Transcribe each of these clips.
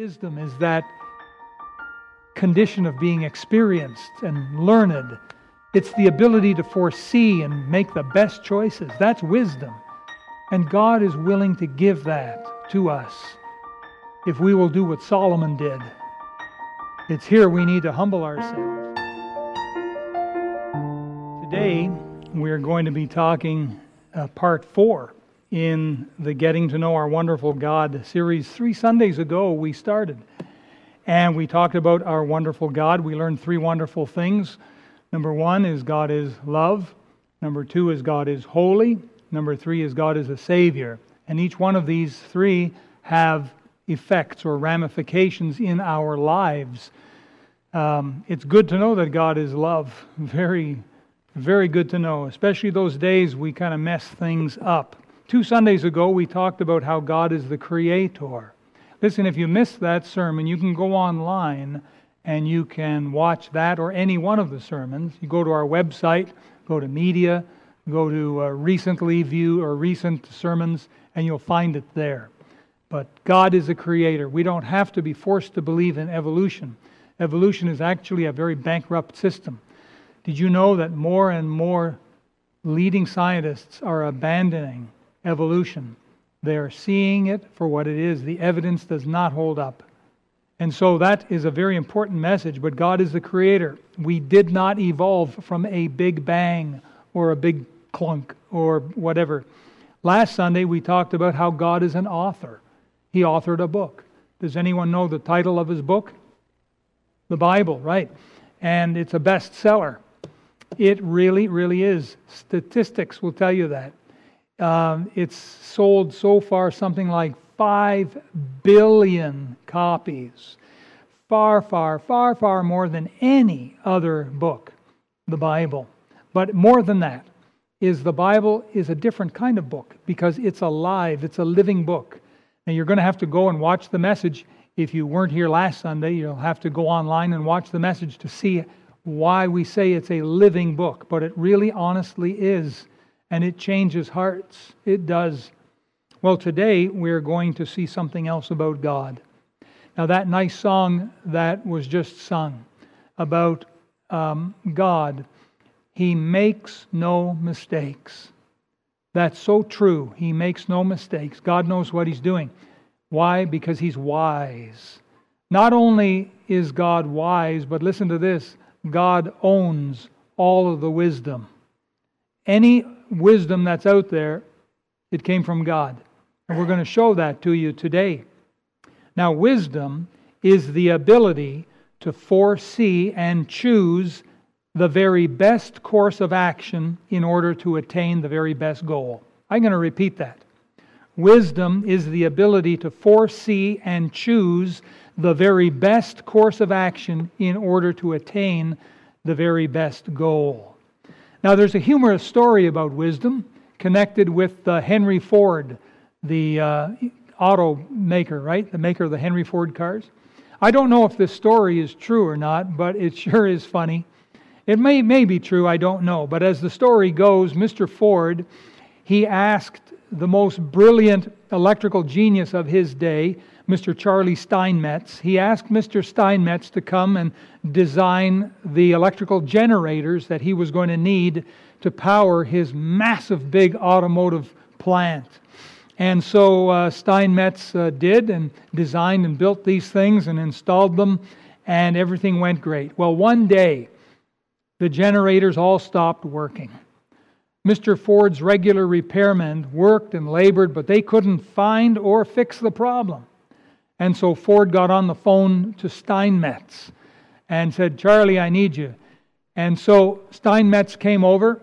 Wisdom is that condition of being experienced and learned. It's the ability to foresee and make the best choices. That's wisdom. And God is willing to give that to us if we will do what Solomon did. It's here we need to humble ourselves. Today, we're going to be talking uh, part four in the Getting to Know Our Wonderful God series. Three Sundays ago, we started. And we talked about our wonderful God. We learned three wonderful things. Number one is God is love. Number two is God is holy. Number three is God is a Savior. And each one of these three have effects or ramifications in our lives. Um, it's good to know that God is love. Very, very good to know, especially those days we kind of mess things up. Two Sundays ago, we talked about how God is the creator. Listen, if you missed that sermon, you can go online and you can watch that or any one of the sermons. You go to our website, go to media, go to uh, recently view or recent sermons, and you'll find it there. But God is a creator. We don't have to be forced to believe in evolution. Evolution is actually a very bankrupt system. Did you know that more and more leading scientists are abandoning evolution. They are seeing it for what it is. The evidence does not hold up. And so that is a very important message. But God is the creator. We did not evolve from a big bang or a big clunk or whatever. Last Sunday, we talked about how God is an author. He authored a book. Does anyone know the title of his book? The Bible, right? And it's a bestseller. It really, really is. Statistics will tell you that. Um, it's sold so far something like 5 billion copies. Far, far, far, far more than any other book, the Bible. But more than that, is the Bible is a different kind of book because it's alive, it's a living book. And you're going to have to go and watch the message. If you weren't here last Sunday, you'll have to go online and watch the message to see why we say it's a living book. But it really honestly is and it changes hearts. It does. Well, today we're going to see something else about God. Now, that nice song that was just sung about um, God, He makes no mistakes. That's so true. He makes no mistakes. God knows what He's doing. Why? Because He's wise. Not only is God wise, but listen to this God owns all of the wisdom. Any wisdom that's out there, it came from God. And we're going to show that to you today. Now, wisdom is the ability to foresee and choose the very best course of action in order to attain the very best goal. I'm going to repeat that. Wisdom is the ability to foresee and choose the very best course of action in order to attain the very best goal. Now, there's a humorous story about wisdom connected with uh, Henry Ford, the uh, automaker, right? The maker of the Henry Ford cars. I don't know if this story is true or not, but it sure is funny. It may, may be true, I don't know. But as the story goes, Mr. Ford, he asked the most brilliant electrical genius of his day, Mr. Charlie Steinmetz. He asked Mr. Steinmetz to come and design the electrical generators that he was going to need to power his massive big automotive plant. And so uh, Steinmetz uh, did and designed and built these things and installed them, and everything went great. Well, one day, the generators all stopped working. Mr. Ford's regular repairmen worked and labored, but they couldn't find or fix the problem. And so Ford got on the phone to Steinmetz and said, Charlie, I need you. And so Steinmetz came over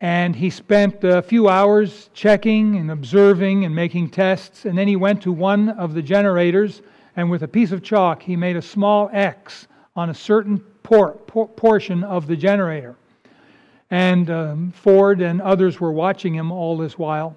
and he spent a few hours checking and observing and making tests. And then he went to one of the generators and with a piece of chalk, he made a small X on a certain por- por- portion of the generator. And um, Ford and others were watching him all this while.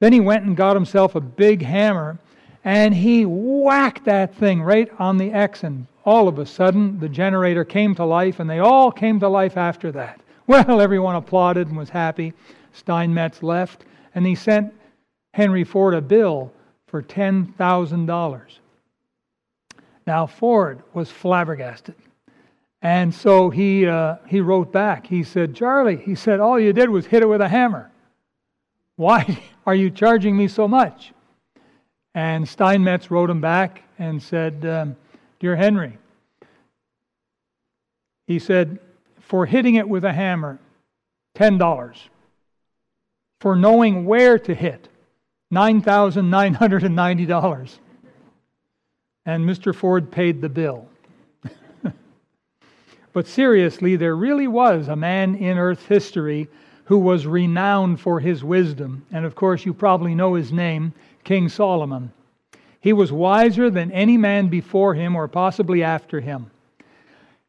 Then he went and got himself a big hammer and he whacked that thing right on the X, and all of a sudden the generator came to life, and they all came to life after that. Well, everyone applauded and was happy. Steinmetz left, and he sent Henry Ford a bill for $10,000. Now, Ford was flabbergasted. And so he, uh, he wrote back. He said, Charlie, he said, all you did was hit it with a hammer. Why are you charging me so much? And Steinmetz wrote him back and said, um, Dear Henry, he said, for hitting it with a hammer, $10. For knowing where to hit, $9,990. And Mr. Ford paid the bill. but seriously, there really was a man in Earth history who was renowned for his wisdom. And of course, you probably know his name King Solomon. He was wiser than any man before him or possibly after him.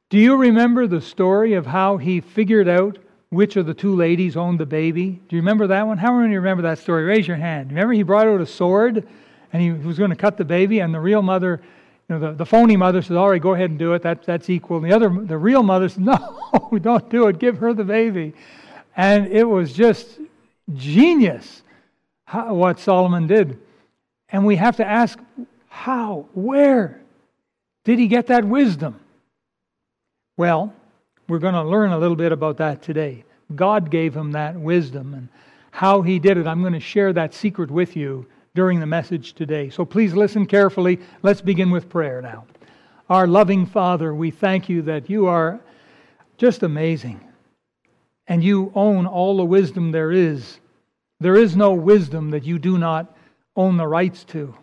Do you remember the story of how he figured out which of the two ladies owned the baby? Do you remember that one? How many remember that story? Raise your hand. Remember he brought out a sword and he was going to cut the baby, and the real mother, you know, the, the phony mother says, All right, go ahead and do it. That, that's equal. And the other, the real mother says, No, don't do it. Give her the baby. And it was just genius what Solomon did. And we have to ask how, where did he get that wisdom? Well, we're going to learn a little bit about that today. God gave him that wisdom and how he did it. I'm going to share that secret with you during the message today. So please listen carefully. Let's begin with prayer now. Our loving Father, we thank you that you are just amazing and you own all the wisdom there is. There is no wisdom that you do not own the rights to.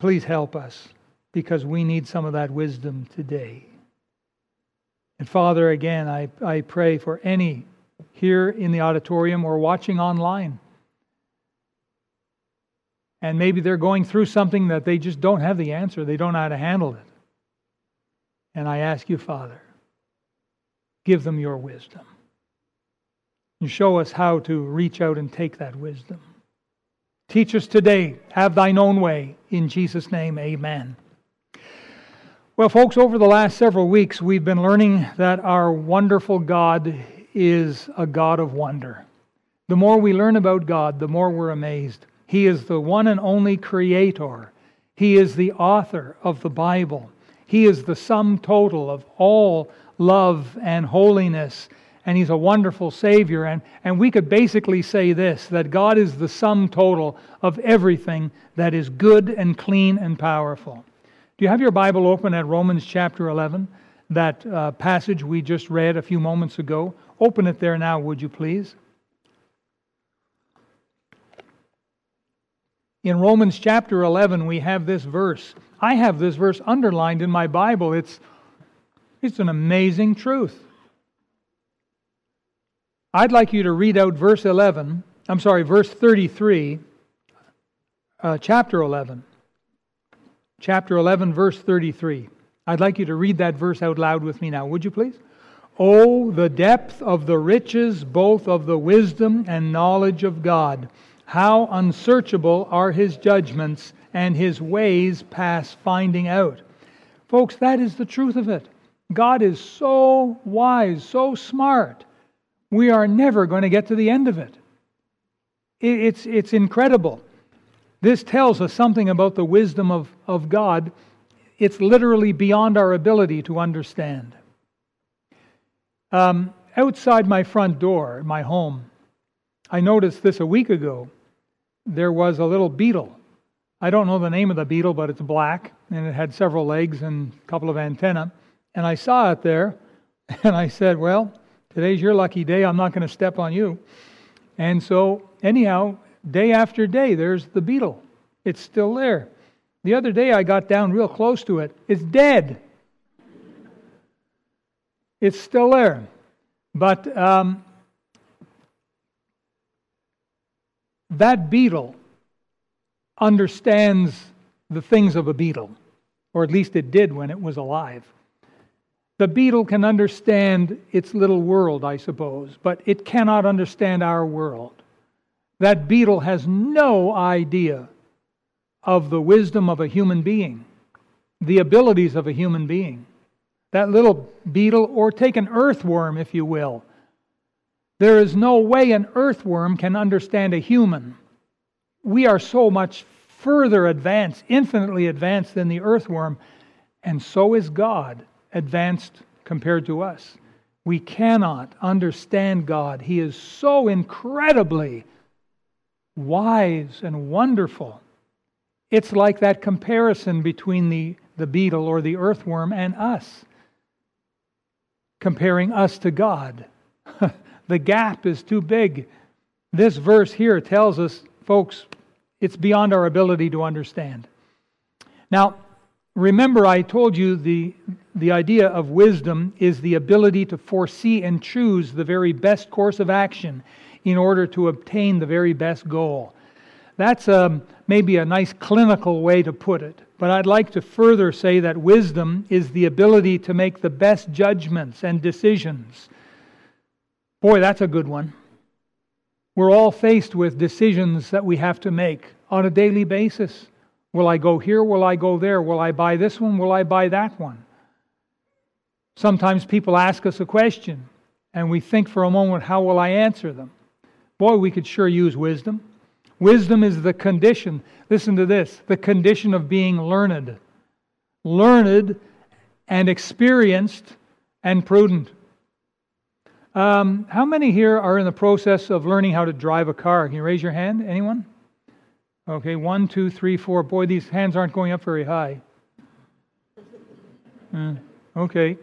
Please help us because we need some of that wisdom today. And Father, again, I, I pray for any here in the auditorium or watching online. And maybe they're going through something that they just don't have the answer, they don't know how to handle it. And I ask you, Father, give them your wisdom. And show us how to reach out and take that wisdom. Teach us today, have thine own way. In Jesus' name, amen. Well, folks, over the last several weeks, we've been learning that our wonderful God is a God of wonder. The more we learn about God, the more we're amazed. He is the one and only creator, He is the author of the Bible, He is the sum total of all love and holiness and he's a wonderful Savior. And, and we could basically say this that God is the sum total of everything that is good and clean and powerful. Do you have your Bible open at Romans chapter 11? That uh, passage we just read a few moments ago. Open it there now, would you please? In Romans chapter 11, we have this verse. I have this verse underlined in my Bible. It's, it's an amazing truth. I'd like you to read out verse 11, I'm sorry, verse 33, uh, chapter 11. Chapter 11, verse 33. I'd like you to read that verse out loud with me now, would you please? Oh, the depth of the riches, both of the wisdom and knowledge of God. How unsearchable are his judgments, and his ways past finding out. Folks, that is the truth of it. God is so wise, so smart we are never going to get to the end of it. It's, it's incredible. This tells us something about the wisdom of, of God. It's literally beyond our ability to understand. Um, outside my front door, my home, I noticed this a week ago. There was a little beetle. I don't know the name of the beetle, but it's black and it had several legs and a couple of antennae. And I saw it there and I said, Well, Today's your lucky day. I'm not going to step on you. And so, anyhow, day after day, there's the beetle. It's still there. The other day, I got down real close to it. It's dead. It's still there. But um, that beetle understands the things of a beetle, or at least it did when it was alive. The beetle can understand its little world, I suppose, but it cannot understand our world. That beetle has no idea of the wisdom of a human being, the abilities of a human being. That little beetle, or take an earthworm, if you will. There is no way an earthworm can understand a human. We are so much further advanced, infinitely advanced than the earthworm, and so is God advanced compared to us. We cannot understand God. He is so incredibly wise and wonderful. It's like that comparison between the, the beetle or the earthworm and us, comparing us to God. the gap is too big. This verse here tells us, folks, it's beyond our ability to understand. Now, remember, I told you the, the idea of wisdom is the ability to foresee and choose the very best course of action in order to obtain the very best goal. That's um, maybe a nice clinical way to put it, but I'd like to further say that wisdom is the ability to make the best judgments and decisions. Boy, that's a good one. We're all faced with decisions that we have to make on a daily basis. Will I go here? Will I go there? Will I buy this one? Will I buy that one? Sometimes people ask us a question and we think for a moment, how will I answer them? Boy, we could sure use wisdom. Wisdom is the condition, listen to this, the condition of being learned. Learned and experienced and prudent. Um, how many here are in the process of learning how to drive a car? Can you raise your hand? Anyone? Okay, one, two, three, four. Boy, these hands aren't going up very high. Uh, okay.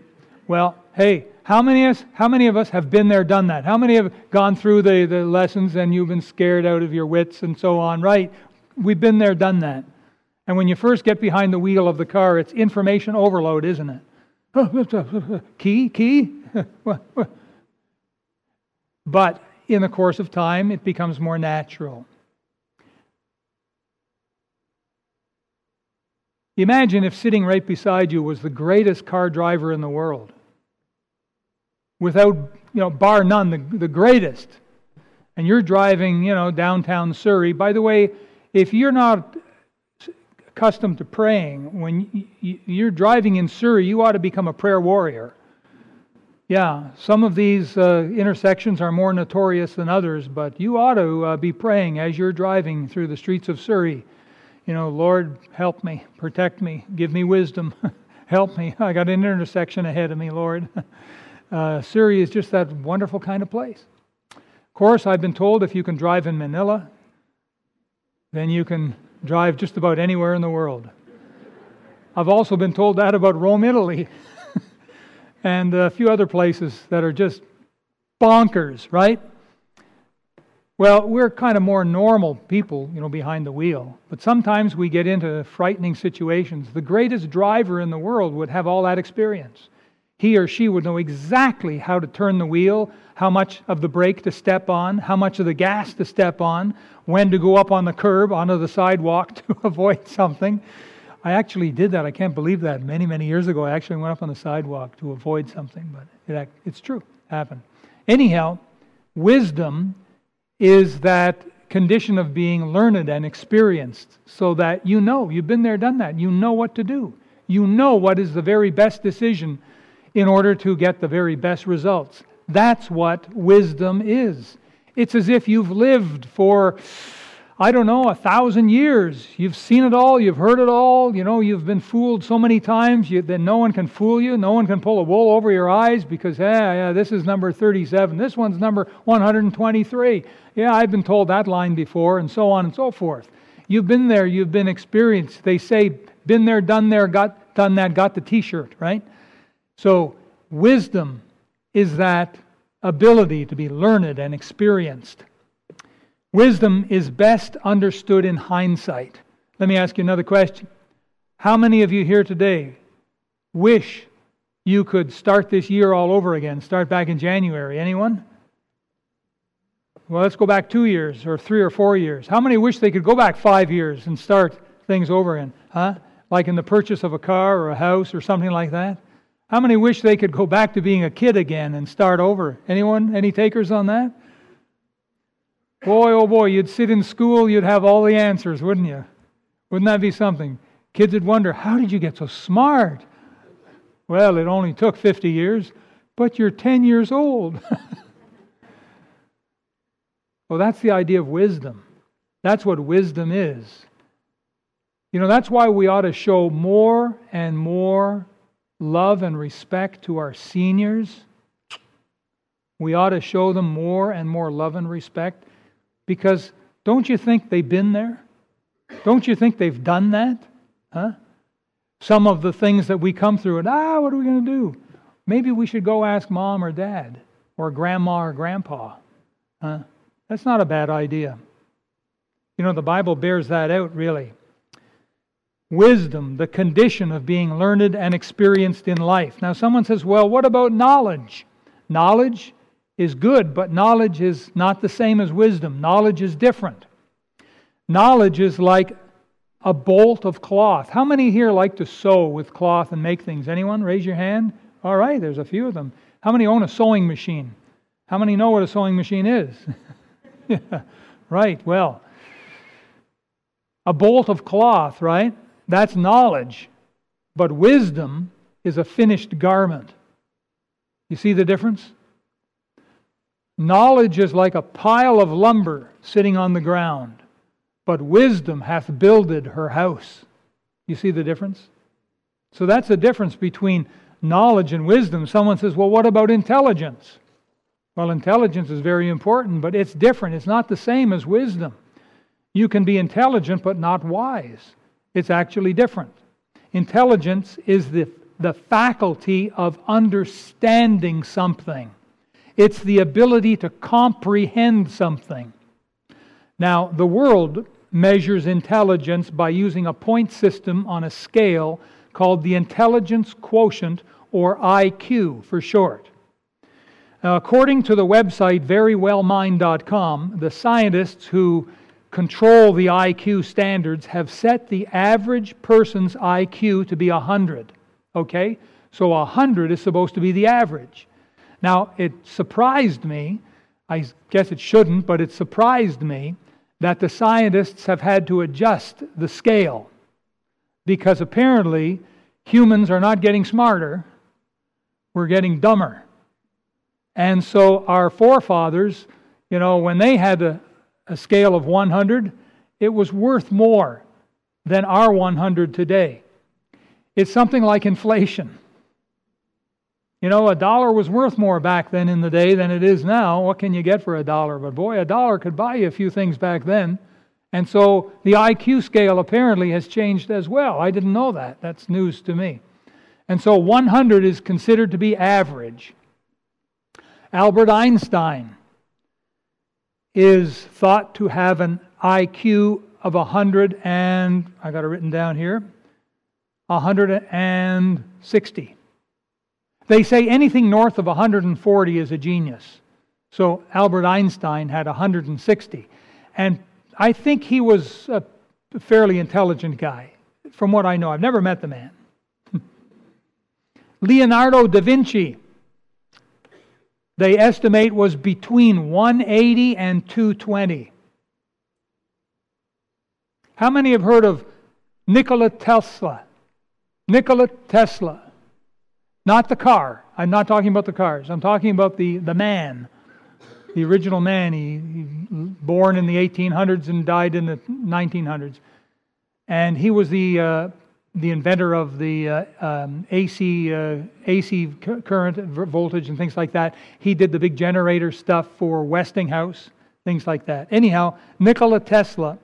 Well, hey, how many, of us, how many of us have been there, done that? How many have gone through the, the lessons and you've been scared out of your wits and so on? Right? We've been there, done that. And when you first get behind the wheel of the car, it's information overload, isn't it? key, key? But in the course of time, it becomes more natural. Imagine if sitting right beside you was the greatest car driver in the world. Without, you know, bar none, the, the greatest. And you're driving, you know, downtown Surrey. By the way, if you're not accustomed to praying, when you're driving in Surrey, you ought to become a prayer warrior. Yeah, some of these uh, intersections are more notorious than others, but you ought to uh, be praying as you're driving through the streets of Surrey. You know, Lord, help me, protect me, give me wisdom, help me. I got an intersection ahead of me, Lord. Uh, Surrey is just that wonderful kind of place. Of course, I've been told if you can drive in Manila, then you can drive just about anywhere in the world. I've also been told that about Rome, Italy. and a few other places that are just bonkers, right? Well, we're kind of more normal people, you know, behind the wheel. But sometimes we get into frightening situations. The greatest driver in the world would have all that experience. He or she would know exactly how to turn the wheel, how much of the brake to step on, how much of the gas to step on, when to go up on the curb onto the sidewalk to avoid something. I actually did that. I can't believe that. Many, many years ago, I actually went up on the sidewalk to avoid something, but it, it's true. It happened. Anyhow, wisdom is that condition of being learned and experienced so that you know, you've been there, done that. You know what to do. You know what is the very best decision in order to get the very best results. That's what wisdom is. It's as if you've lived for I don't know, a thousand years. You've seen it all, you've heard it all, you know, you've been fooled so many times you, that no one can fool you. No one can pull a wool over your eyes because, yeah, yeah, this is number 37. This one's number 123. Yeah, I've been told that line before, and so on and so forth. You've been there, you've been experienced. They say, been there, done there, got done that, got the t shirt, right? So, wisdom is that ability to be learned and experienced. Wisdom is best understood in hindsight. Let me ask you another question. How many of you here today wish you could start this year all over again, start back in January? Anyone? Well, let's go back two years or three or four years. How many wish they could go back five years and start things over again? Huh? Like in the purchase of a car or a house or something like that? How many wish they could go back to being a kid again and start over? Anyone? Any takers on that? Boy, oh boy, you'd sit in school, you'd have all the answers, wouldn't you? Wouldn't that be something? Kids would wonder, how did you get so smart? Well, it only took 50 years, but you're 10 years old. well, that's the idea of wisdom. That's what wisdom is. You know, that's why we ought to show more and more love and respect to our seniors. We ought to show them more and more love and respect because don't you think they've been there? Don't you think they've done that? Huh? Some of the things that we come through and, ah, what are we going to do? Maybe we should go ask mom or dad or grandma or grandpa. Huh? That's not a bad idea. You know, the Bible bears that out, really. Wisdom, the condition of being learned and experienced in life. Now, someone says, well, what about knowledge? Knowledge is good, but knowledge is not the same as wisdom. Knowledge is different. Knowledge is like a bolt of cloth. How many here like to sew with cloth and make things? Anyone? Raise your hand. All right, there's a few of them. How many own a sewing machine? How many know what a sewing machine is? yeah, right, well, a bolt of cloth, right? That's knowledge. But wisdom is a finished garment. You see the difference? Knowledge is like a pile of lumber sitting on the ground, but wisdom hath builded her house. You see the difference? So that's the difference between knowledge and wisdom. Someone says, well, what about intelligence? Well, intelligence is very important, but it's different. It's not the same as wisdom. You can be intelligent but not wise. It's actually different. Intelligence is the, the faculty of understanding something, it's the ability to comprehend something. Now, the world measures intelligence by using a point system on a scale called the intelligence quotient, or IQ for short. Now, according to the website verywellmind.com, the scientists who control the IQ standards have set the average person's IQ to be 100. Okay? So 100 is supposed to be the average. Now, it surprised me, I guess it shouldn't, but it surprised me that the scientists have had to adjust the scale because apparently humans are not getting smarter, we're getting dumber. And so our forefathers, you know, when they had a, a scale of 100, it was worth more than our 100 today. It's something like inflation. You know, a dollar was worth more back then in the day than it is now. What can you get for a dollar? But boy, a dollar could buy you a few things back then. And so the IQ scale apparently has changed as well. I didn't know that. That's news to me. And so 100 is considered to be average. Albert Einstein is thought to have an IQ of 100 and, I got it written down here, 160. They say anything north of 140 is a genius. So Albert Einstein had 160. And I think he was a fairly intelligent guy, from what I know. I've never met the man. Leonardo da Vinci they estimate was between 180 and 220. How many have heard of Nikola Tesla? Nikola Tesla. Not the car. I'm not talking about the cars. I'm talking about the, the man, the original man. He, he born in the 1800s and died in the 1900s. And he was the uh, the inventor of the uh, um, AC, uh, AC current voltage and things like that. He did the big generator stuff for Westinghouse, things like that. Anyhow, Nikola Tesla,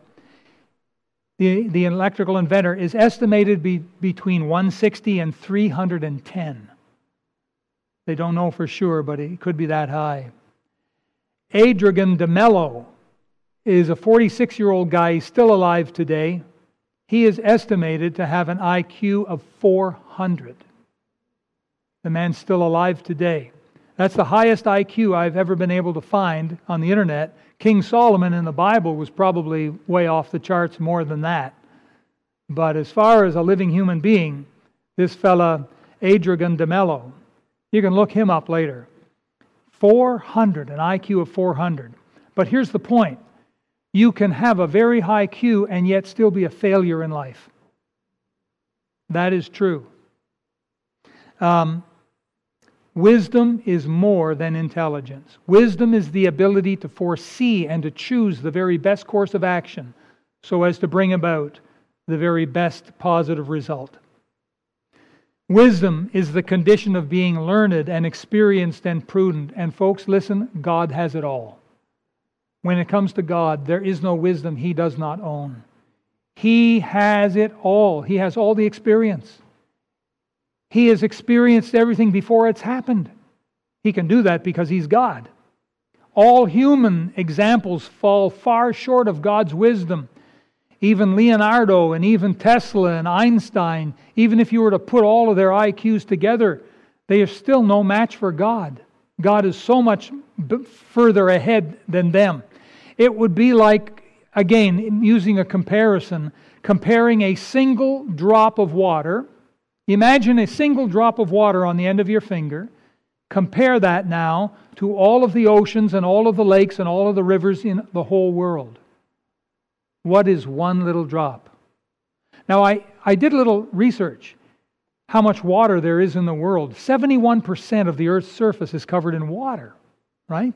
the, the electrical inventor, is estimated be between 160 and 310. They don't know for sure, but it could be that high. Adrian de Mello is a 46 year old guy, He's still alive today he is estimated to have an IQ of 400. The man's still alive today. That's the highest IQ I've ever been able to find on the internet. King Solomon in the Bible was probably way off the charts more than that. But as far as a living human being, this fella, Adrian de Mello, you can look him up later. 400, an IQ of 400. But here's the point you can have a very high Q and yet still be a failure in life. That is true. Um, wisdom is more than intelligence. Wisdom is the ability to foresee and to choose the very best course of action so as to bring about the very best positive result. Wisdom is the condition of being learned and experienced and prudent. And folks, listen, God has it all. When it comes to God, there is no wisdom he does not own. He has it all. He has all the experience. He has experienced everything before it's happened. He can do that because he's God. All human examples fall far short of God's wisdom. Even Leonardo and even Tesla and Einstein, even if you were to put all of their IQs together, they are still no match for God. God is so much further ahead than them. It would be like, again, using a comparison, comparing a single drop of water. Imagine a single drop of water on the end of your finger Compare that now to all of the oceans and all of the lakes and all of the rivers in the whole world. What is one little drop? Now, I, I did a little research how much water there is in the world. 71% of the Earth's surface is covered in water, right?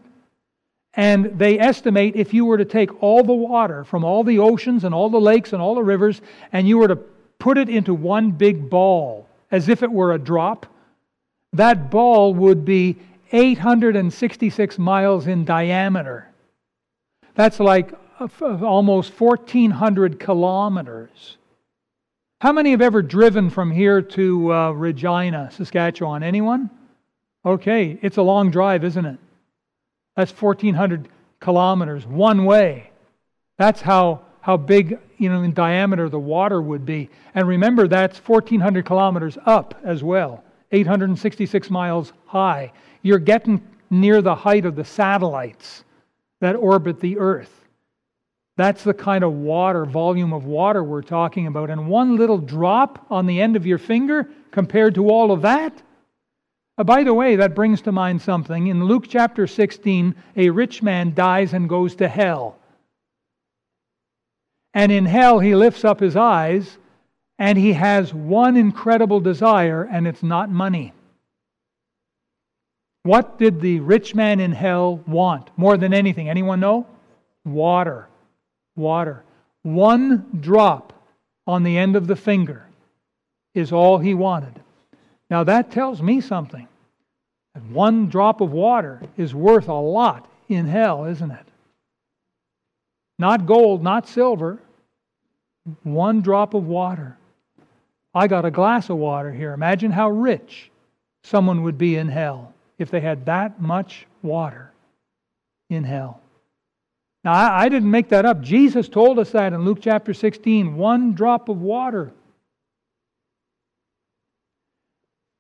And they estimate if you were to take all the water from all the oceans and all the lakes and all the rivers and you were to put it into one big ball as if it were a drop, that ball would be 866 miles in diameter. That's like almost 1,400 kilometers. How many have ever driven from here to uh, Regina, Saskatchewan? Anyone? Okay, it's a long drive, isn't it? That's 1,400 kilometers one way. That's how, how big, you know, in diameter the water would be. And remember, that's 1,400 kilometers up as well. 866 miles high. You're getting near the height of the satellites that orbit the Earth. That's the kind of water, volume of water we're talking about. And one little drop on the end of your finger compared to all of that? Uh, by the way, that brings to mind something. In Luke chapter 16, a rich man dies and goes to hell. And in hell, he lifts up his eyes and he has one incredible desire, and it's not money. What did the rich man in hell want more than anything? Anyone know? Water. Water. One drop on the end of the finger is all he wanted. Now that tells me something. One drop of water is worth a lot in hell, isn't it? Not gold, not silver. One drop of water. I got a glass of water here. Imagine how rich someone would be in hell if they had that much water in hell. Now, I, I didn't make that up. Jesus told us that in Luke chapter 16 one drop of water.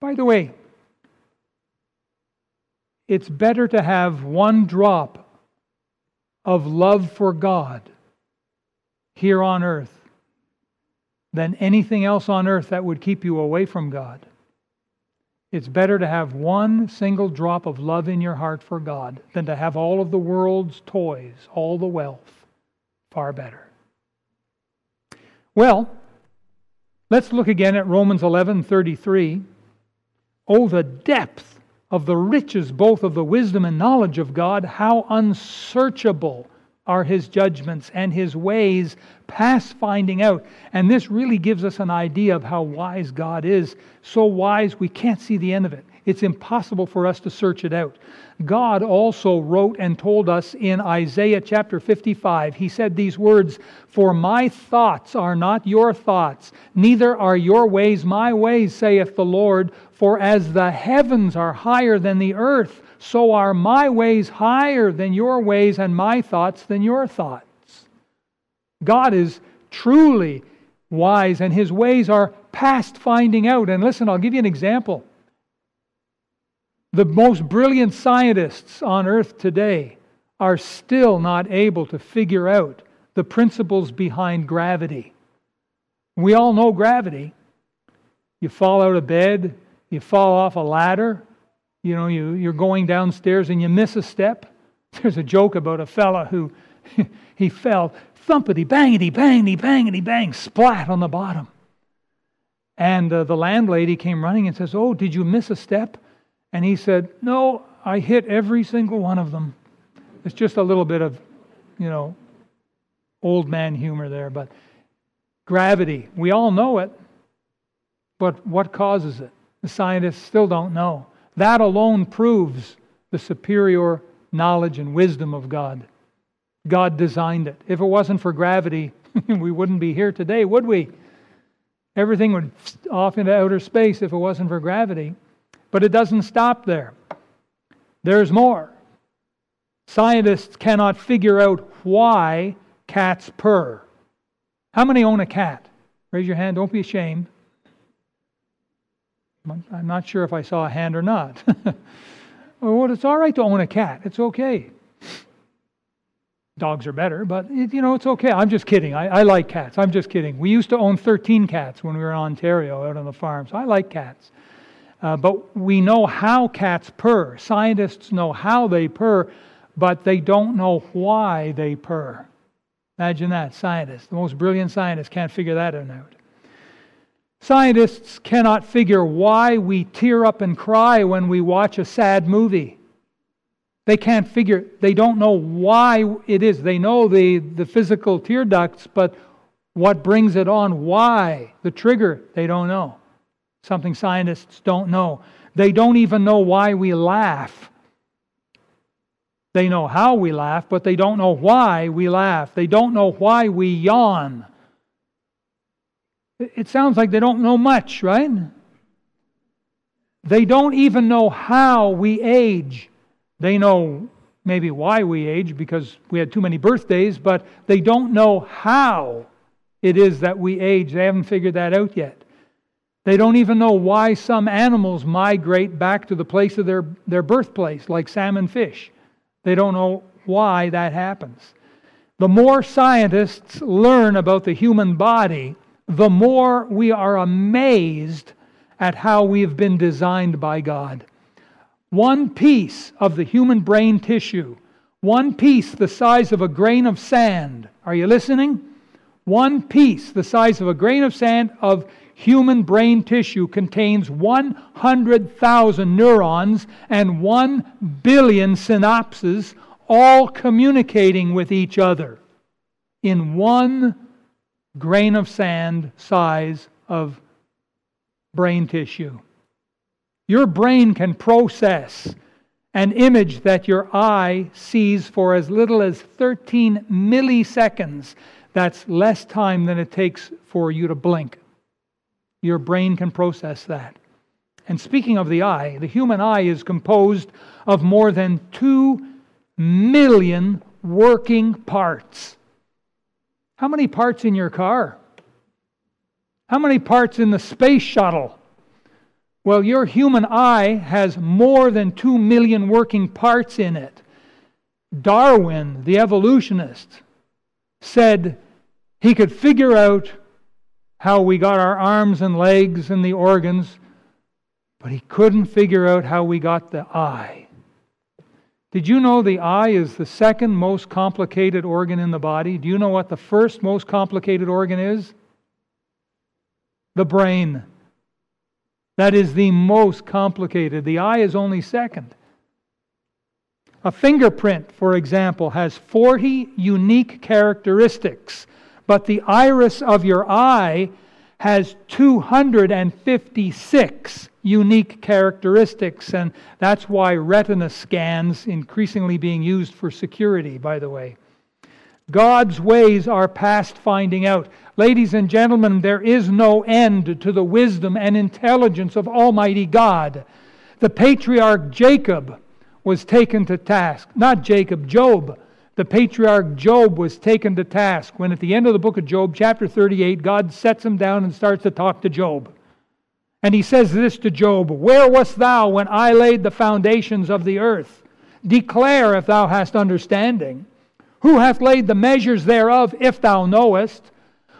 By the way, it's better to have one drop of love for God here on earth than anything else on earth that would keep you away from God. It's better to have one single drop of love in your heart for God than to have all of the world's toys, all the wealth. Far better. Well, let's look again at Romans 11:33. Oh the depth of the riches both of the wisdom and knowledge of God, how unsearchable are his judgments and his ways past finding out. And this really gives us an idea of how wise God is. So wise, we can't see the end of it. It's impossible for us to search it out. God also wrote and told us in Isaiah chapter 55, He said these words For my thoughts are not your thoughts, neither are your ways my ways, saith the Lord. For as the heavens are higher than the earth, so are my ways higher than your ways, and my thoughts than your thoughts. God is truly wise, and his ways are past finding out. And listen, I'll give you an example. The most brilliant scientists on earth today are still not able to figure out the principles behind gravity. We all know gravity. You fall out of bed, you fall off a ladder, you know, you, you're going downstairs and you miss a step. There's a joke about a fella who he fell, thumpity, bangity, bangity, bangity, bang, splat on the bottom. And uh, the landlady came running and says, Oh, did you miss a step? And he said, No, I hit every single one of them. It's just a little bit of, you know, old man humor there. But Gravity. We all know it, but what causes it? The scientists still don't know. That alone proves the superior knowledge and wisdom of God. God designed it. If it wasn't for gravity, we wouldn't be here today, would we? Everything would off into outer space if it wasn't for gravity. But it doesn't stop there. There's more. Scientists cannot figure out why cats purr. How many own a cat? Raise your hand, don't be ashamed. I'm not sure if I saw a hand or not. well, it's all right to own a cat. It's okay. Dogs are better, but it, you know, it's okay. I'm just kidding. I, I like cats. I'm just kidding. We used to own 13 cats when we were in Ontario out on the farm, so I like cats. Uh, but we know how cats purr. Scientists know how they purr, but they don't know why they purr. Imagine that. Scientists, the most brilliant scientists, can't figure that out. Scientists cannot figure why we tear up and cry when we watch a sad movie. They can't figure, they don't know why it is. They know the, the physical tear ducts, but what brings it on, why, the trigger, they don't know. Something scientists don't know. They don't even know why we laugh. They know how we laugh, but they don't know why we laugh. They don't know why we yawn. It sounds like they don't know much, right? They don't even know how we age. They know maybe why we age because we had too many birthdays, but they don't know how it is that we age. They haven't figured that out yet. They don't even know why some animals migrate back to the place of their, their birthplace, like salmon fish. They don't know why that happens. The more scientists learn about the human body, the more we are amazed at how we have been designed by God. One piece of the human brain tissue, one piece the size of a grain of sand. Are you listening? One piece the size of a grain of sand of human brain tissue contains 100,000 neurons and 1 billion synapses, all communicating with each other in one grain of sand size of brain tissue. Your brain can process an image that your eye sees for as little as 13 milliseconds. That's less time than it takes for you to blink. Your brain can process that. And speaking of the eye, the human eye is composed of more than 2 million working parts. How many parts in your car? How many parts in the space shuttle? Well, your human eye has more than 2 million working parts in it. Darwin, the evolutionist, said he could figure out how we got our arms and legs and the organs, but he couldn't figure out how we got the eye. Did you know the eye is the second most complicated organ in the body? Do you know what the first most complicated organ is? The brain. That is the most complicated. The eye is only second. A fingerprint, for example, has 40 unique characteristics, but the iris of your eye has 256 unique characteristics, and that's why retina scans increasingly being used for security, by the way. God's ways are past finding out. Ladies and gentlemen, there is no end to the wisdom and intelligence of Almighty God. The patriarch Jacob was taken to task. Not Jacob, Job. The patriarch Job was taken to task when, at the end of the book of Job, chapter 38, God sets him down and starts to talk to Job. And he says this to Job Where wast thou when I laid the foundations of the earth? Declare if thou hast understanding. Who hath laid the measures thereof, if thou knowest?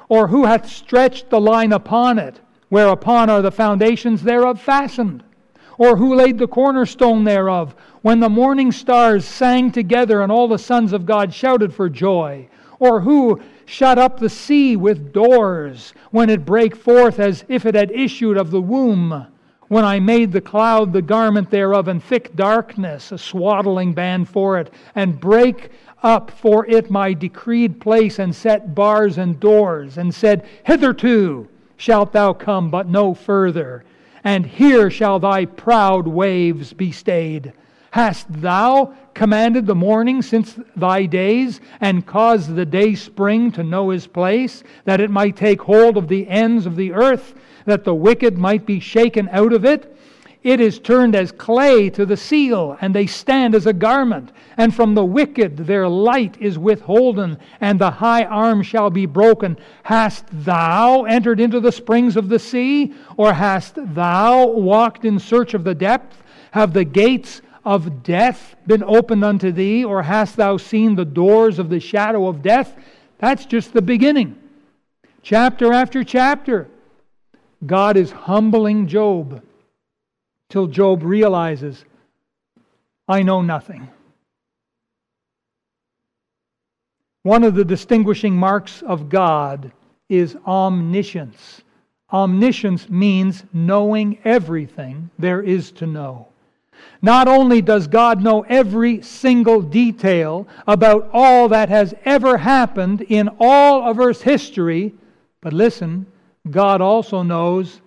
Or who hath stretched the line upon it, whereupon are the foundations thereof fastened? Or who laid the cornerstone thereof, when the morning stars sang together and all the sons of God shouted for joy? Or who shut up the sea with doors, when it brake forth as if it had issued of the womb? when I made the cloud the garment thereof, and thick darkness a swaddling band for it, and brake up for it my decreed place, and set bars and doors, and said, Hitherto shalt thou come, but no further, and here shall thy proud waves be stayed. Hast thou commanded the morning since thy days, and caused the day spring to know his place, that it might take hold of the ends of the earth? that the wicked might be shaken out of it. It is turned as clay to the seal, and they stand as a garment. And from the wicked their light is withholden, and the high arm shall be broken. Hast thou entered into the springs of the sea? Or hast thou walked in search of the depth? Have the gates of death been opened unto thee? Or hast thou seen the doors of the shadow of death? That's just the beginning. Chapter after chapter. God is humbling Job till Job realizes, I know nothing. One of the distinguishing marks of God is omniscience. Omniscience means knowing everything there is to know. Not only does God know every single detail about all that has ever happened in all of Earth's history, but listen, God also knows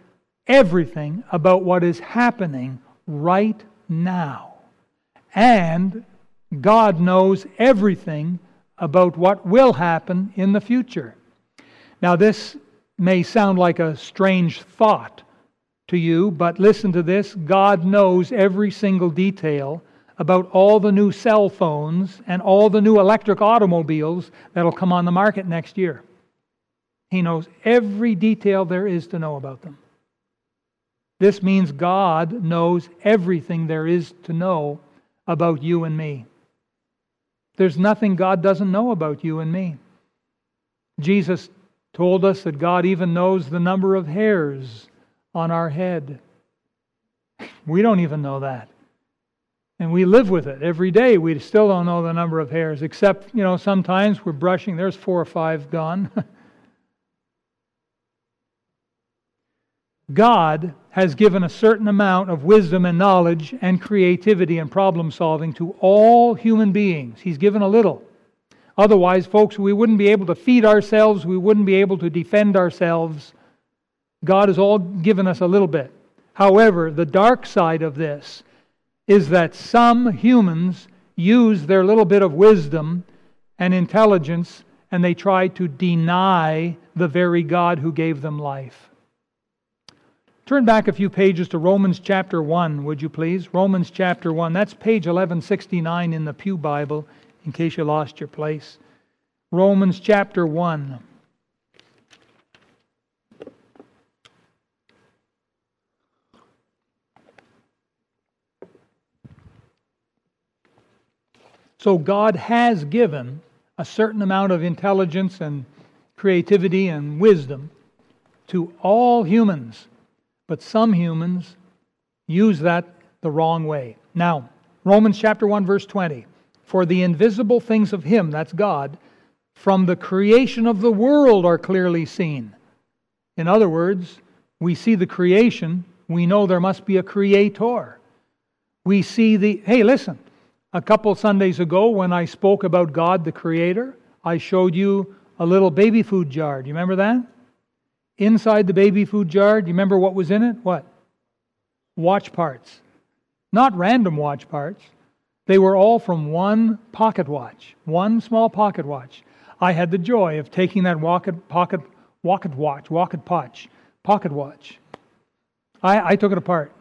everything about what is happening right now. And God knows everything about what will happen in the future. Now, this may sound like a strange thought to you, but listen to this God knows every single detail about all the new cell phones and all the new electric automobiles that'll come on the market next year. He knows every detail there is to know about them. This means God knows everything there is to know about you and me. There's nothing God doesn't know about you and me. Jesus told us that God even knows the number of hairs on our head. We don't even know that. And we live with it every day. We still don't know the number of hairs, except, you know, sometimes we're brushing, there's four or five gone. God has given a certain amount of wisdom and knowledge and creativity and problem solving to all human beings. He's given a little. Otherwise, folks, we wouldn't be able to feed ourselves, we wouldn't be able to defend ourselves. God has all given us a little bit. However, the dark side of this is that some humans use their little bit of wisdom and intelligence and they try to deny the very God who gave them life. Turn back a few pages to Romans chapter 1, would you please? Romans chapter 1. That's page 1169 in the Pew Bible, in case you lost your place. Romans chapter 1. So God has given a certain amount of intelligence and creativity and wisdom to all humans. But some humans use that the wrong way. Now, Romans chapter 1 verse 20. For the invisible things of him, that's God, from the creation of the world are clearly seen. In other words, we see the creation, we know there must be a creator. We see the Hey, listen. A couple Sundays ago when I spoke about God the creator, I showed you a little baby food jar. Do you remember that? Inside the baby food jar, do you remember what was in it? What? Watch parts. Not random watch parts. They were all from one pocket watch, one small pocket watch. I had the joy of taking that pocket, pocket, pocket watch, pocket watch, pocket watch. I, I took it apart,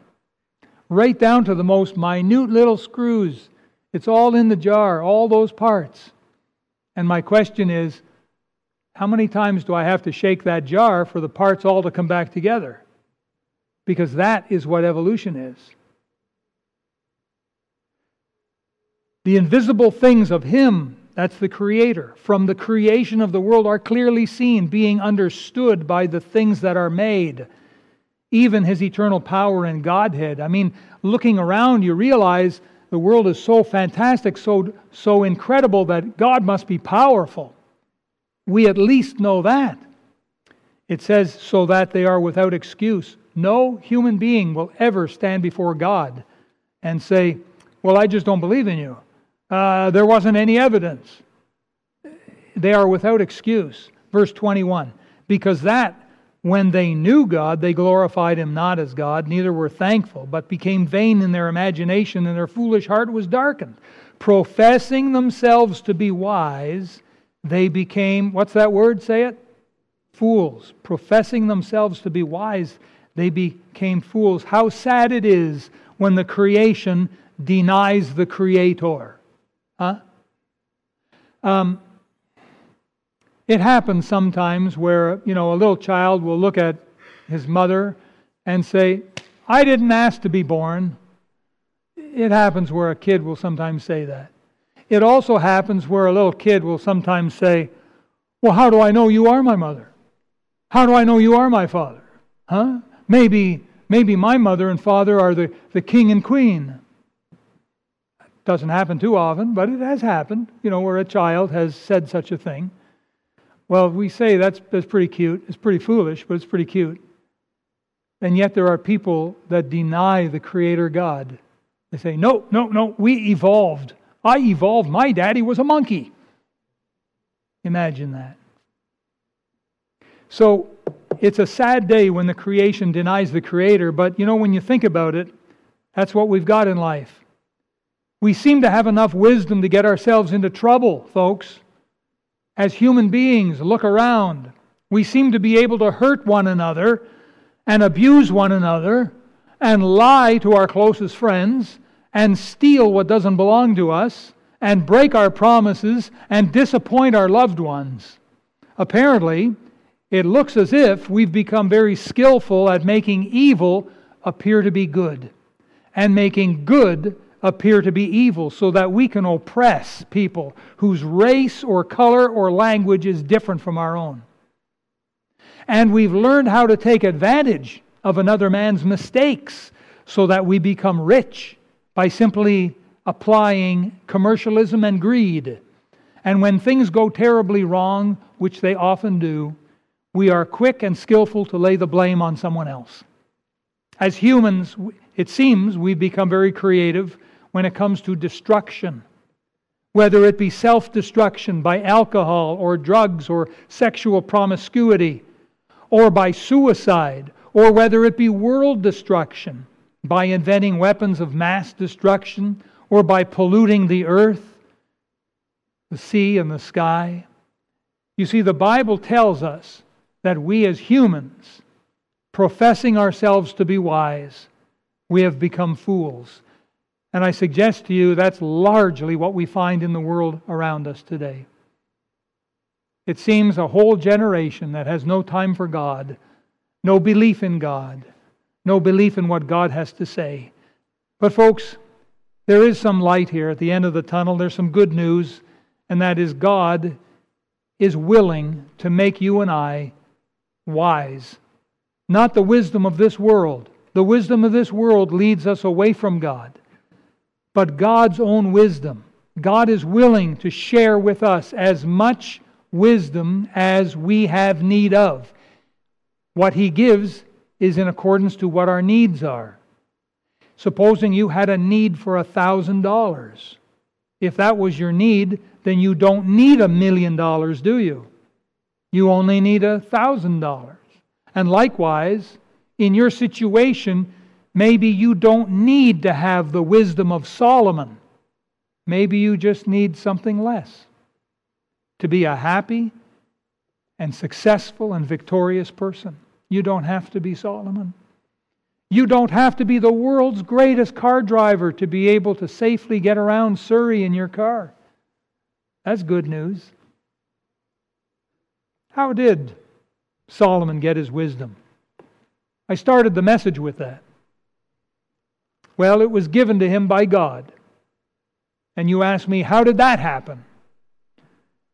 right down to the most minute little screws. It's all in the jar, all those parts. And my question is how many times do I have to shake that jar for the parts all to come back together? Because that is what evolution is. The invisible things of Him, that's the Creator, from the creation of the world are clearly seen, being understood by the things that are made, even His eternal power and Godhead. I mean, looking around, you realize the world is so fantastic, so, so incredible that God must be powerful. We at least know that. It says, so that they are without excuse. No human being will ever stand before God and say, Well, I just don't believe in you. Uh, there wasn't any evidence. They are without excuse. Verse 21 Because that, when they knew God, they glorified him not as God, neither were thankful, but became vain in their imagination, and their foolish heart was darkened. Professing themselves to be wise, they became, what's that word? Say it? Fools. Professing themselves to be wise, they became fools. How sad it is when the creation denies the Creator. Huh? Um, it happens sometimes where, you know, a little child will look at his mother and say, I didn't ask to be born. It happens where a kid will sometimes say that. It also happens where a little kid will sometimes say, Well, how do I know you are my mother? How do I know you are my father? Huh? Maybe, maybe my mother and father are the, the king and queen. Doesn't happen too often, but it has happened, you know, where a child has said such a thing. Well, we say that's, that's pretty cute. It's pretty foolish, but it's pretty cute. And yet there are people that deny the Creator God. They say, no, no, no, we evolved. I evolved. My daddy was a monkey. Imagine that. So it's a sad day when the creation denies the Creator, but you know, when you think about it, that's what we've got in life. We seem to have enough wisdom to get ourselves into trouble, folks. As human beings, look around. We seem to be able to hurt one another and abuse one another and lie to our closest friends and steal what doesn't belong to us and break our promises and disappoint our loved ones. Apparently, it looks as if we've become very skillful at making evil appear to be good and making good appear to be evil so that we can oppress people whose race or color or language is different from our own. And we've learned how to take advantage of another man's mistakes so that we become rich by simply applying commercialism and greed. And when things go terribly wrong, which they often do, we are quick and skillful to lay the blame on someone else. As humans, it seems we've become very creative when it comes to destruction, whether it be self destruction by alcohol or drugs or sexual promiscuity, or by suicide, or whether it be world destruction by inventing weapons of mass destruction, or by polluting the earth, the sea, and the sky. You see, the Bible tells us that we as humans, professing ourselves to be wise, we have become fools. And I suggest to you that's largely what we find in the world around us today. It seems a whole generation that has no time for God, no belief in God, no belief in what God has to say. But, folks, there is some light here at the end of the tunnel. There's some good news, and that is God is willing to make you and I wise. Not the wisdom of this world. The wisdom of this world leads us away from God but God's own wisdom. God is willing to share with us as much wisdom as we have need of. What He gives is in accordance to what our needs are. Supposing you had a need for a thousand dollars. If that was your need, then you don't need a million dollars, do you? You only need a thousand dollars. And likewise, in your situation, Maybe you don't need to have the wisdom of Solomon. Maybe you just need something less to be a happy and successful and victorious person. You don't have to be Solomon. You don't have to be the world's greatest car driver to be able to safely get around Surrey in your car. That's good news. How did Solomon get his wisdom? I started the message with that. Well, it was given to him by God. And you ask me, how did that happen?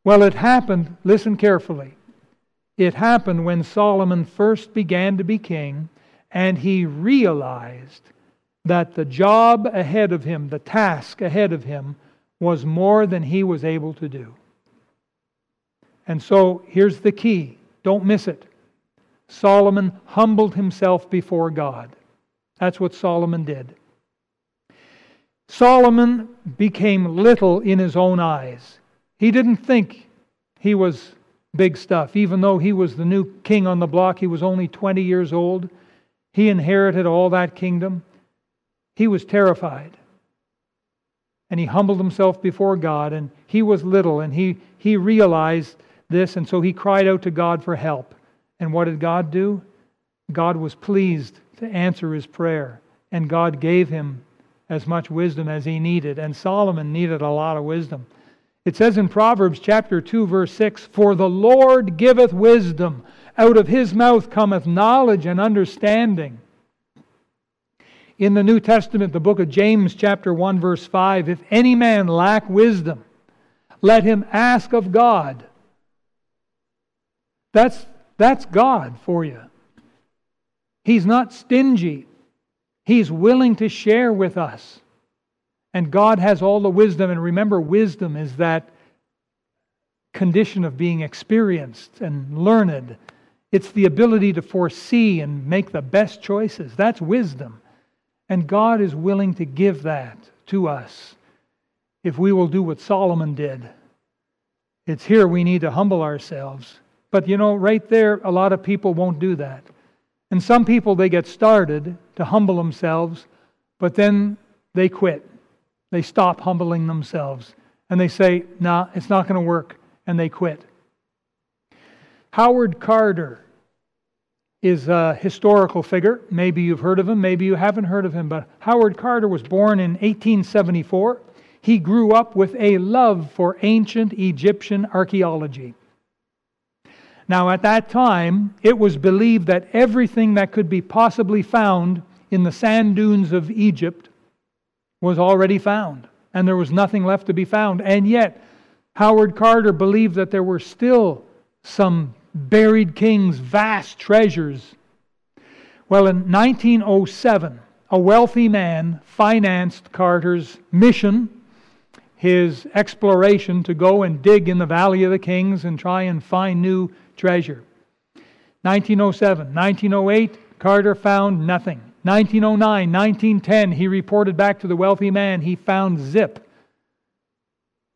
Well, it happened, listen carefully. It happened when Solomon first began to be king and he realized that the job ahead of him, the task ahead of him, was more than he was able to do. And so here's the key don't miss it. Solomon humbled himself before God. That's what Solomon did. Solomon became little in his own eyes. He didn't think he was big stuff. Even though he was the new king on the block, he was only 20 years old. He inherited all that kingdom. He was terrified. And he humbled himself before God, and he was little, and he, he realized this, and so he cried out to God for help. And what did God do? God was pleased to answer his prayer, and God gave him as much wisdom as he needed. And Solomon needed a lot of wisdom. It says in Proverbs chapter 2 verse 6, "For the Lord giveth wisdom; out of his mouth cometh knowledge and understanding." In the New Testament, the book of James chapter 1 verse 5, "If any man lack wisdom, let him ask of God." That's that's God for you. He's not stingy. He's willing to share with us. And God has all the wisdom. And remember, wisdom is that condition of being experienced and learned. It's the ability to foresee and make the best choices. That's wisdom. And God is willing to give that to us if we will do what Solomon did. It's here we need to humble ourselves. But you know, right there, a lot of people won't do that. And some people, they get started to humble themselves, but then they quit. They stop humbling themselves. And they say, nah, it's not going to work. And they quit. Howard Carter is a historical figure. Maybe you've heard of him, maybe you haven't heard of him. But Howard Carter was born in 1874. He grew up with a love for ancient Egyptian archaeology. Now, at that time, it was believed that everything that could be possibly found in the sand dunes of Egypt was already found, and there was nothing left to be found. And yet, Howard Carter believed that there were still some buried kings, vast treasures. Well, in 1907, a wealthy man financed Carter's mission, his exploration to go and dig in the Valley of the Kings and try and find new treasure. 1907, 1908, Carter found nothing. 1909, 1910, he reported back to the wealthy man he found zip.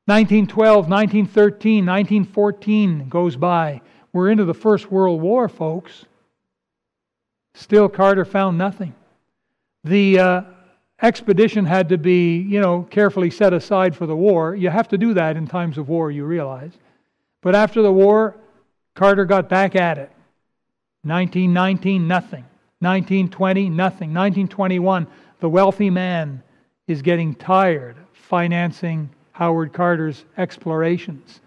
1912, 1913, 1914 goes by. We're into the First World War, folks. Still, Carter found nothing. The uh, expedition had to be, you know, carefully set aside for the war. You have to do that in times of war, you realize. But after the war, Carter got back at it. 1919, nothing. 1920, nothing. 1921, the wealthy man is getting tired financing Howard Carter's explorations.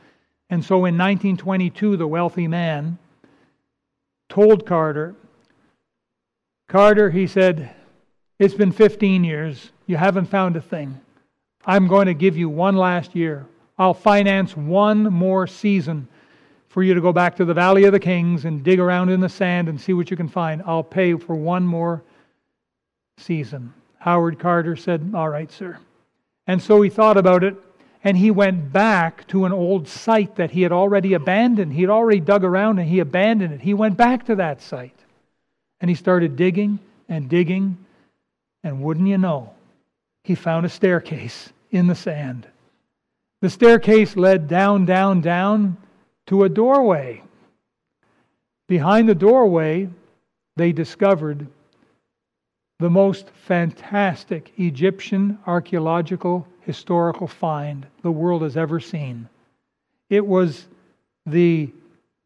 And so in 1922, the wealthy man told Carter, Carter, he said, it's been 15 years. You haven't found a thing. I'm going to give you one last year. I'll finance one more season for you to go back to the Valley of the Kings and dig around in the sand and see what you can find. I'll pay for one more season. Howard Carter said, All right, sir. And so he thought about it and he went back to an old site that he had already abandoned. He had already dug around and he abandoned it. He went back to that site and he started digging and digging. And wouldn't you know, he found a staircase in the sand. The staircase led down, down, down to a doorway. Behind the doorway, they discovered the most fantastic Egyptian archaeological historical find the world has ever seen. It was the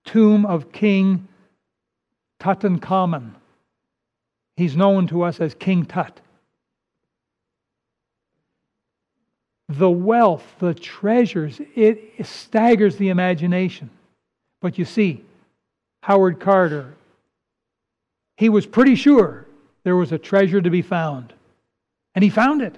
tomb of King Tutankhamun. He's known to us as King Tut. The wealth, the treasures, it staggers the imagination. But you see, Howard Carter, he was pretty sure there was a treasure to be found. And he found it.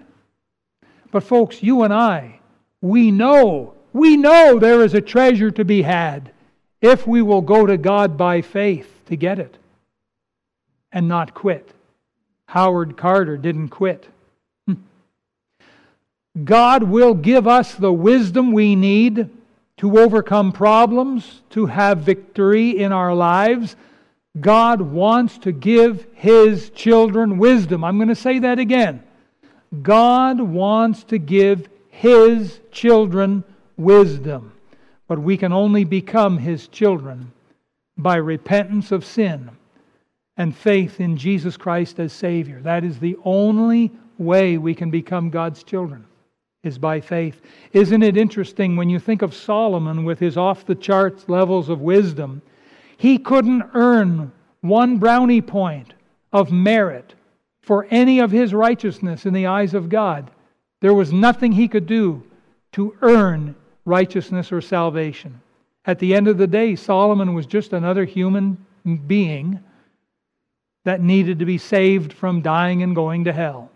But, folks, you and I, we know, we know there is a treasure to be had if we will go to God by faith to get it and not quit. Howard Carter didn't quit. God will give us the wisdom we need to overcome problems, to have victory in our lives. God wants to give His children wisdom. I'm going to say that again. God wants to give His children wisdom. But we can only become His children by repentance of sin and faith in Jesus Christ as Savior. That is the only way we can become God's children, is by faith. Isn't it interesting when you think of Solomon with his off the charts levels of wisdom? He couldn't earn one brownie point of merit for any of his righteousness in the eyes of God. There was nothing he could do to earn righteousness or salvation. At the end of the day, Solomon was just another human being that needed to be saved from dying and going to hell.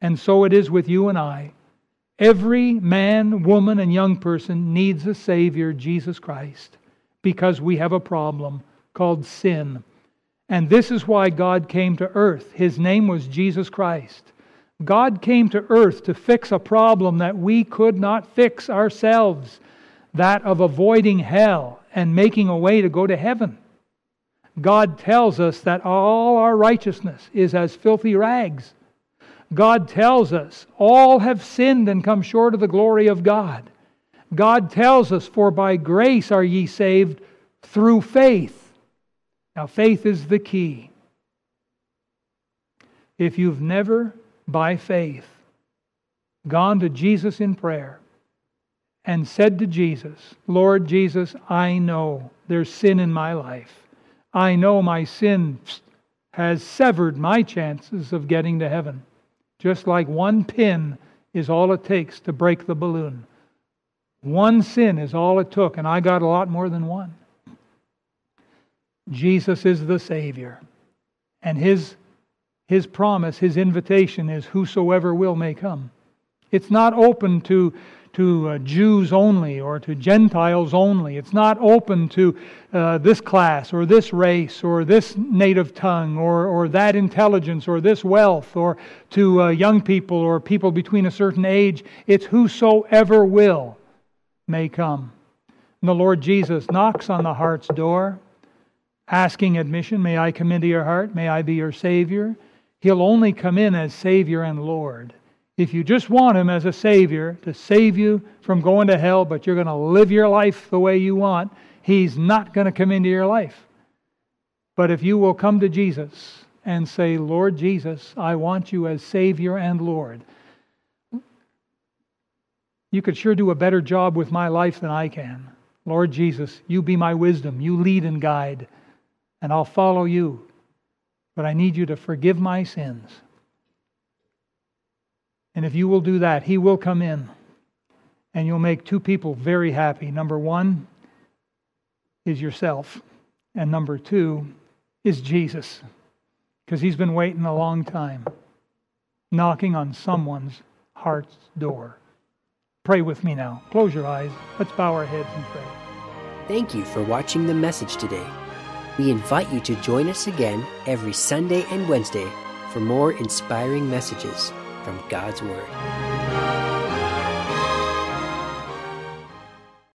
And so it is with you and I. Every man, woman, and young person needs a Savior, Jesus Christ because we have a problem called sin. And this is why God came to earth. His name was Jesus Christ. God came to earth to fix a problem that we could not fix ourselves that of avoiding hell and making a way to go to heaven. God tells us that all our righteousness is as filthy rags. God tells us all have sinned and come short of the glory of God. God tells us, For by grace are ye saved through faith. Now, faith is the key. If you've never, by faith, gone to Jesus in prayer and said to Jesus, Lord Jesus, I know there's sin in my life. I know my sin has severed my chances of getting to heaven. Just like one pin is all it takes to break the balloon. One sin is all it took, and I got a lot more than one. Jesus is the Savior. And his, his promise, his invitation is whosoever will may come. It's not open to, to uh, Jews only or to Gentiles only. It's not open to uh, this class or this race or this native tongue or, or that intelligence or this wealth or to uh, young people or people between a certain age. It's whosoever will may come. And the Lord Jesus knocks on the heart's door, asking admission May I come into your heart? May I be your Savior? He'll only come in as Savior and Lord. If you just want Him as a Savior to save you from going to hell, but you're going to live your life the way you want, He's not going to come into your life. But if you will come to Jesus and say, Lord Jesus, I want you as Savior and Lord, you could sure do a better job with my life than I can. Lord Jesus, you be my wisdom. You lead and guide, and I'll follow you. But I need you to forgive my sins. And if you will do that, He will come in and you'll make two people very happy. Number one is yourself, and number two is Jesus, because He's been waiting a long time, knocking on someone's heart's door. Pray with me now. Close your eyes. Let's bow our heads and pray. Thank you for watching the message today. We invite you to join us again every Sunday and Wednesday for more inspiring messages from God's Word.